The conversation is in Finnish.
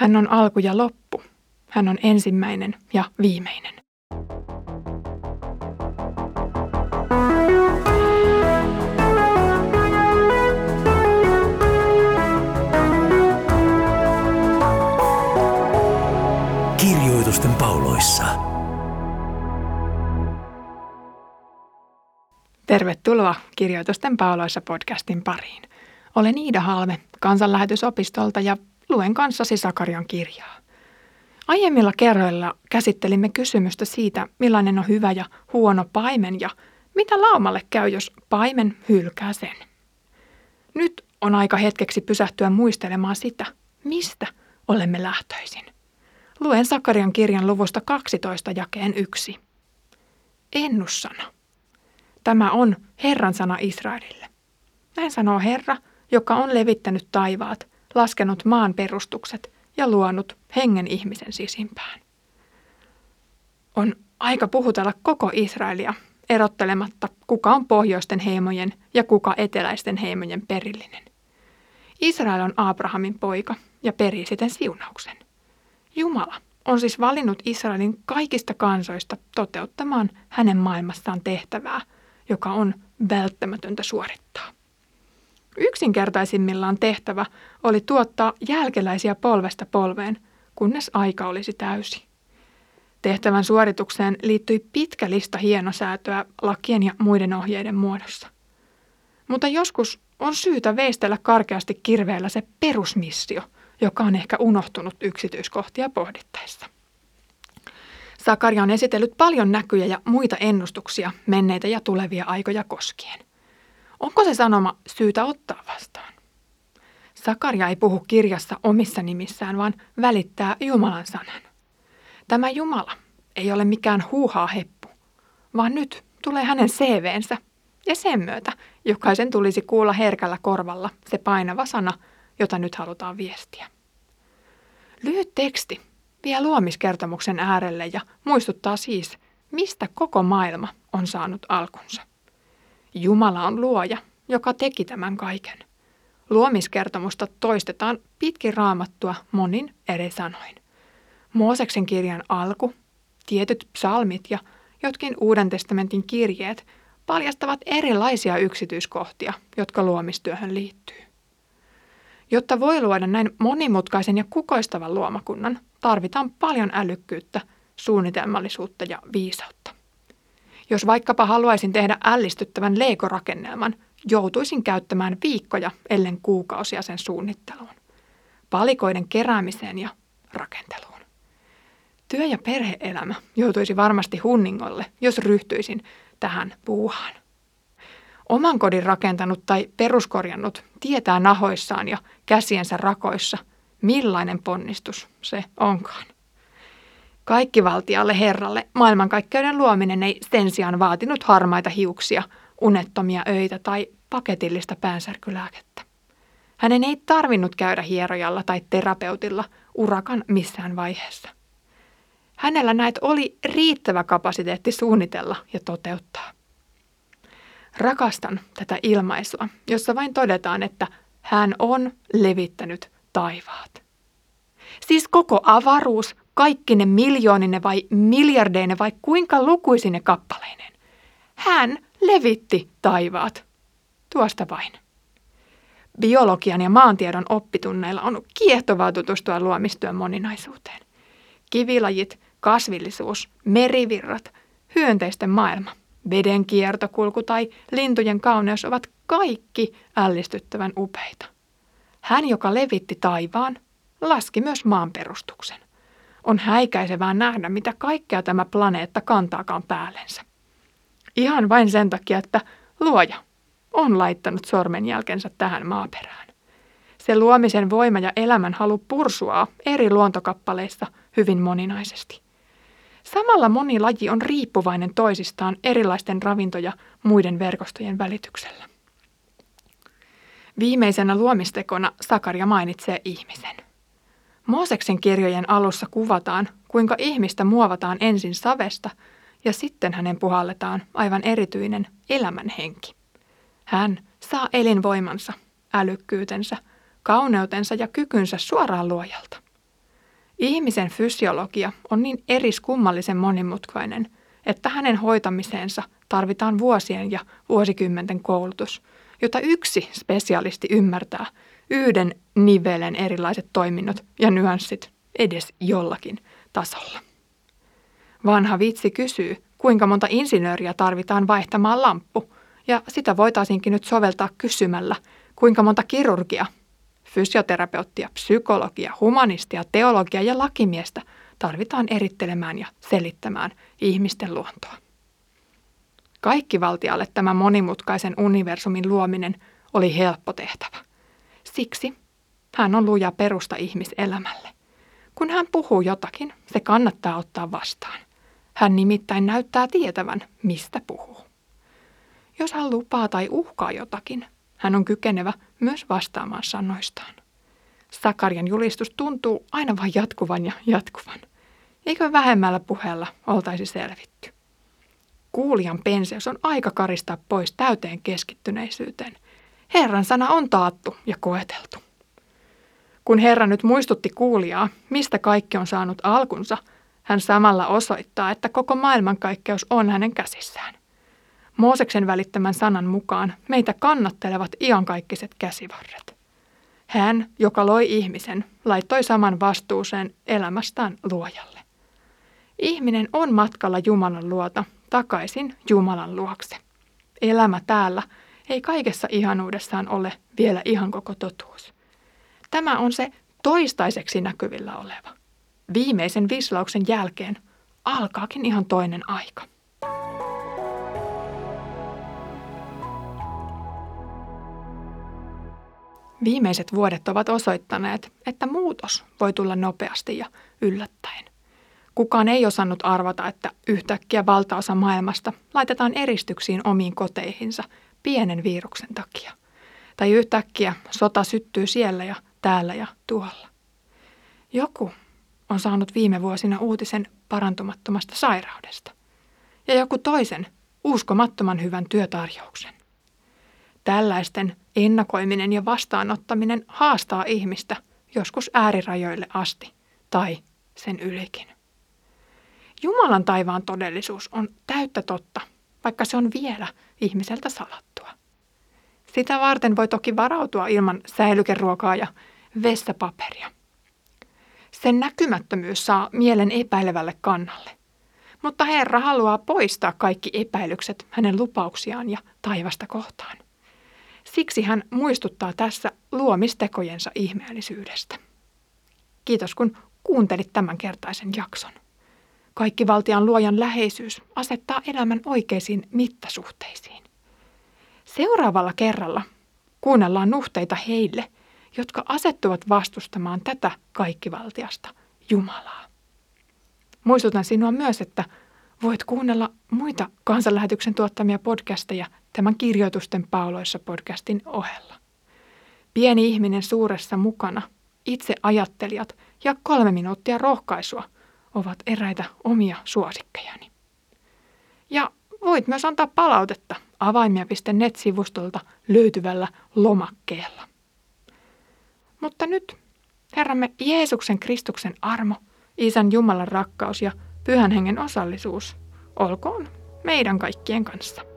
Hän on alku ja loppu. Hän on ensimmäinen ja viimeinen. Kirjoitusten pauloissa. Tervetuloa Kirjoitusten pauloissa podcastin pariin. Olen Iida Halme kansanlähetysopistolta ja luen kanssasi Sakarian kirjaa. Aiemmilla kerroilla käsittelimme kysymystä siitä, millainen on hyvä ja huono paimen ja mitä laumalle käy, jos paimen hylkää sen. Nyt on aika hetkeksi pysähtyä muistelemaan sitä, mistä olemme lähtöisin. Luen Sakarian kirjan luvusta 12 jakeen yksi. Ennussana. Tämä on Herran sana Israelille. Näin sanoo Herra, joka on levittänyt taivaat, laskenut maan perustukset ja luonut hengen ihmisen sisimpään. On aika puhutella koko Israelia erottelematta, kuka on pohjoisten heimojen ja kuka eteläisten heimojen perillinen. Israel on Abrahamin poika ja perii siten siunauksen. Jumala on siis valinnut Israelin kaikista kansoista toteuttamaan hänen maailmassaan tehtävää, joka on välttämätöntä suorittaa. Yksinkertaisimmillaan tehtävä oli tuottaa jälkeläisiä polvesta polveen, kunnes aika olisi täysi. Tehtävän suoritukseen liittyi pitkä lista hienosäätöä lakien ja muiden ohjeiden muodossa. Mutta joskus on syytä veistellä karkeasti kirveellä se perusmissio, joka on ehkä unohtunut yksityiskohtia pohdittaessa. Sakaria on esitellyt paljon näkyjä ja muita ennustuksia menneitä ja tulevia aikoja koskien. Onko se sanoma syytä ottaa vastaan? Sakaria ei puhu kirjassa omissa nimissään, vaan välittää Jumalan sanan. Tämä Jumala ei ole mikään huuhaa heppu, vaan nyt tulee hänen CVnsä ja sen myötä jokaisen tulisi kuulla herkällä korvalla se painava sana, jota nyt halutaan viestiä. Lyhyt teksti vie luomiskertomuksen äärelle ja muistuttaa siis, mistä koko maailma on saanut alkunsa. Jumala on luoja, joka teki tämän kaiken. Luomiskertomusta toistetaan pitkin raamattua monin eri sanoin. Mooseksen kirjan alku, tietyt psalmit ja jotkin Uuden testamentin kirjeet paljastavat erilaisia yksityiskohtia, jotka luomistyöhön liittyy. Jotta voi luoda näin monimutkaisen ja kukoistavan luomakunnan, tarvitaan paljon älykkyyttä, suunnitelmallisuutta ja viisautta. Jos vaikkapa haluaisin tehdä ällistyttävän Lego-rakennelman, joutuisin käyttämään viikkoja ellen kuukausia sen suunnitteluun, palikoiden keräämiseen ja rakenteluun. Työ- ja perheelämä joutuisi varmasti hunningolle, jos ryhtyisin tähän puuhaan. Oman kodin rakentanut tai peruskorjannut tietää nahoissaan ja käsiensä rakoissa, millainen ponnistus se onkaan. Kaikkivaltialle herralle maailmankaikkeuden luominen ei sen sijaan vaatinut harmaita hiuksia, unettomia öitä tai paketillista päänsärkylääkettä. Hänen ei tarvinnut käydä hierojalla tai terapeutilla urakan missään vaiheessa. Hänellä näet oli riittävä kapasiteetti suunnitella ja toteuttaa. Rakastan tätä ilmaisua, jossa vain todetaan, että hän on levittänyt taivaat. Siis koko avaruus kaikki ne miljoonine vai miljardeine vai kuinka lukuisine kappaleineen. Hän levitti taivaat. Tuosta vain. Biologian ja maantiedon oppitunneilla on kiehtovaa tutustua luomistyön moninaisuuteen. Kivilajit, kasvillisuus, merivirrat, hyönteisten maailma, veden kiertokulku tai lintujen kauneus ovat kaikki ällistyttävän upeita. Hän, joka levitti taivaan, laski myös maan perustuksen. On häikäisevää nähdä, mitä kaikkea tämä planeetta kantaakaan päällensä. Ihan vain sen takia, että luoja on laittanut sormenjälkensä tähän maaperään. Se luomisen voima ja elämän halu pursuaa eri luontokappaleissa hyvin moninaisesti. Samalla moni laji on riippuvainen toisistaan erilaisten ravinto- ja muiden verkostojen välityksellä. Viimeisenä luomistekona Sakaria mainitsee ihmisen – Mooseksen kirjojen alussa kuvataan, kuinka ihmistä muovataan ensin savesta ja sitten hänen puhalletaan aivan erityinen elämänhenki. Hän saa elinvoimansa, älykkyytensä, kauneutensa ja kykynsä suoraan luojalta. Ihmisen fysiologia on niin eriskummallisen monimutkainen, että hänen hoitamiseensa tarvitaan vuosien ja vuosikymmenten koulutus, jota yksi spesialisti ymmärtää yhden nivelen erilaiset toiminnot ja nyanssit edes jollakin tasolla. Vanha vitsi kysyy, kuinka monta insinööriä tarvitaan vaihtamaan lamppu, ja sitä voitaisiinkin nyt soveltaa kysymällä, kuinka monta kirurgia, fysioterapeuttia, psykologia, humanistia, teologia ja lakimiestä tarvitaan erittelemään ja selittämään ihmisten luontoa. Kaikki valtialle tämä monimutkaisen universumin luominen oli helppo tehtävä. Siksi hän on luja perusta ihmiselämälle. Kun hän puhuu jotakin, se kannattaa ottaa vastaan. Hän nimittäin näyttää tietävän, mistä puhuu. Jos hän lupaa tai uhkaa jotakin, hän on kykenevä myös vastaamaan sanoistaan. Sakarian julistus tuntuu aina vain jatkuvan ja jatkuvan. Eikö vähemmällä puheella oltaisi selvitty? Kuulijan penseys on aika karistaa pois täyteen keskittyneisyyteen. Herran sana on taattu ja koeteltu. Kun Herra nyt muistutti kuulijaa, mistä kaikki on saanut alkunsa, hän samalla osoittaa, että koko maailmankaikkeus on hänen käsissään. Mooseksen välittämän sanan mukaan meitä kannattelevat iankaikkiset käsivarret. Hän, joka loi ihmisen, laittoi saman vastuuseen elämästään luojalle. Ihminen on matkalla Jumalan luota takaisin Jumalan luokse. Elämä täällä ei kaikessa ihanuudessaan ole vielä ihan koko totuus. Tämä on se toistaiseksi näkyvillä oleva. Viimeisen vislauksen jälkeen alkaakin ihan toinen aika. Viimeiset vuodet ovat osoittaneet, että muutos voi tulla nopeasti ja yllättäen. Kukaan ei osannut arvata, että yhtäkkiä valtaosa maailmasta laitetaan eristyksiin omiin koteihinsa pienen viruksen takia. Tai yhtäkkiä sota syttyy siellä ja täällä ja tuolla. Joku on saanut viime vuosina uutisen parantumattomasta sairaudesta. Ja joku toisen uskomattoman hyvän työtarjouksen. Tällaisten ennakoiminen ja vastaanottaminen haastaa ihmistä joskus äärirajoille asti tai sen ylikin. Jumalan taivaan todellisuus on täyttä totta, vaikka se on vielä ihmiseltä salattua. Sitä varten voi toki varautua ilman säilykeruokaa ja vessapaperia. Sen näkymättömyys saa mielen epäilevälle kannalle. Mutta Herra haluaa poistaa kaikki epäilykset hänen lupauksiaan ja taivasta kohtaan. Siksi hän muistuttaa tässä luomistekojensa ihmeellisyydestä. Kiitos kun kuuntelit tämän kertaisen jakson. Kaikki valtian luojan läheisyys asettaa elämän oikeisiin mittasuhteisiin. Seuraavalla kerralla kuunnellaan nuhteita heille, jotka asettuvat vastustamaan tätä kaikkivaltiasta Jumalaa. Muistutan sinua myös, että voit kuunnella muita kansanlähetyksen tuottamia podcasteja tämän kirjoitusten pauloissa podcastin ohella. Pieni ihminen suuressa mukana, itse ajattelijat ja kolme minuuttia rohkaisua ovat eräitä omia suosikkejani. Ja voit myös antaa palautetta avaimia.net-sivustolta löytyvällä lomakkeella. Mutta nyt Herramme Jeesuksen Kristuksen armo, Isän Jumalan rakkaus ja Pyhän Hengen osallisuus olkoon meidän kaikkien kanssa.